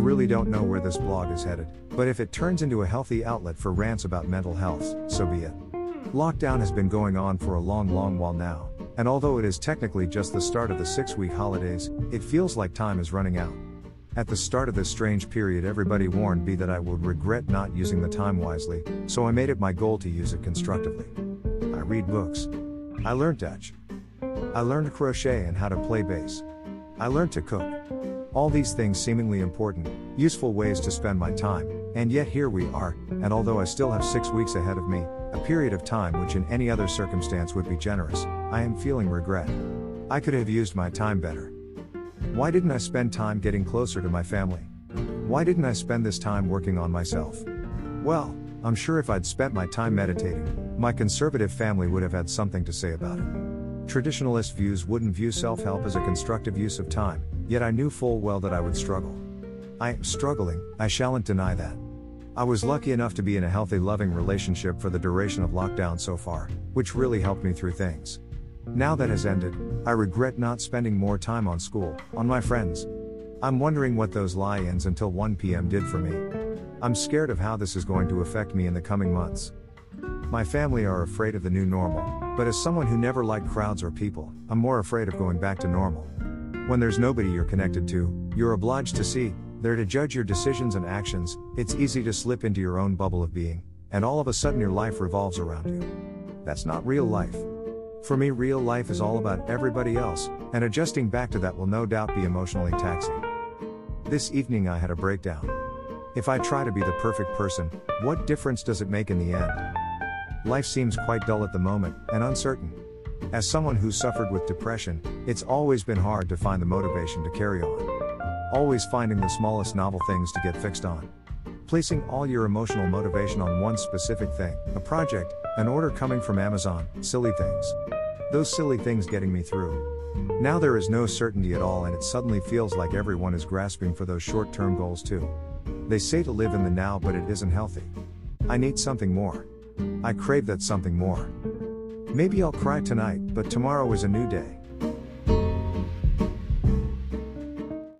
really don't know where this blog is headed, but if it turns into a healthy outlet for rants about mental health, so be it. Lockdown has been going on for a long, long while now, and although it is technically just the start of the six week holidays, it feels like time is running out. At the start of this strange period, everybody warned me that I would regret not using the time wisely, so I made it my goal to use it constructively. I read books. I learned Dutch. I learned crochet and how to play bass. I learned to cook. All these things seemingly important, useful ways to spend my time, and yet here we are, and although I still have six weeks ahead of me, a period of time which in any other circumstance would be generous, I am feeling regret. I could have used my time better. Why didn't I spend time getting closer to my family? Why didn't I spend this time working on myself? Well, I'm sure if I'd spent my time meditating, my conservative family would have had something to say about it. Traditionalist views wouldn't view self help as a constructive use of time, Yet I knew full well that I would struggle. I am struggling, I shan't deny that. I was lucky enough to be in a healthy, loving relationship for the duration of lockdown so far, which really helped me through things. Now that has ended, I regret not spending more time on school, on my friends. I'm wondering what those lie ins until 1 pm did for me. I'm scared of how this is going to affect me in the coming months. My family are afraid of the new normal, but as someone who never liked crowds or people, I'm more afraid of going back to normal. When there's nobody you're connected to, you're obliged to see, there to judge your decisions and actions, it's easy to slip into your own bubble of being, and all of a sudden your life revolves around you. That's not real life. For me, real life is all about everybody else, and adjusting back to that will no doubt be emotionally taxing. This evening I had a breakdown. If I try to be the perfect person, what difference does it make in the end? Life seems quite dull at the moment, and uncertain. As someone who suffered with depression, it's always been hard to find the motivation to carry on. Always finding the smallest novel things to get fixed on. Placing all your emotional motivation on one specific thing, a project, an order coming from Amazon, silly things. Those silly things getting me through. Now there is no certainty at all, and it suddenly feels like everyone is grasping for those short term goals too. They say to live in the now, but it isn't healthy. I need something more. I crave that something more. Maybe I'll cry tonight, but tomorrow is a new day.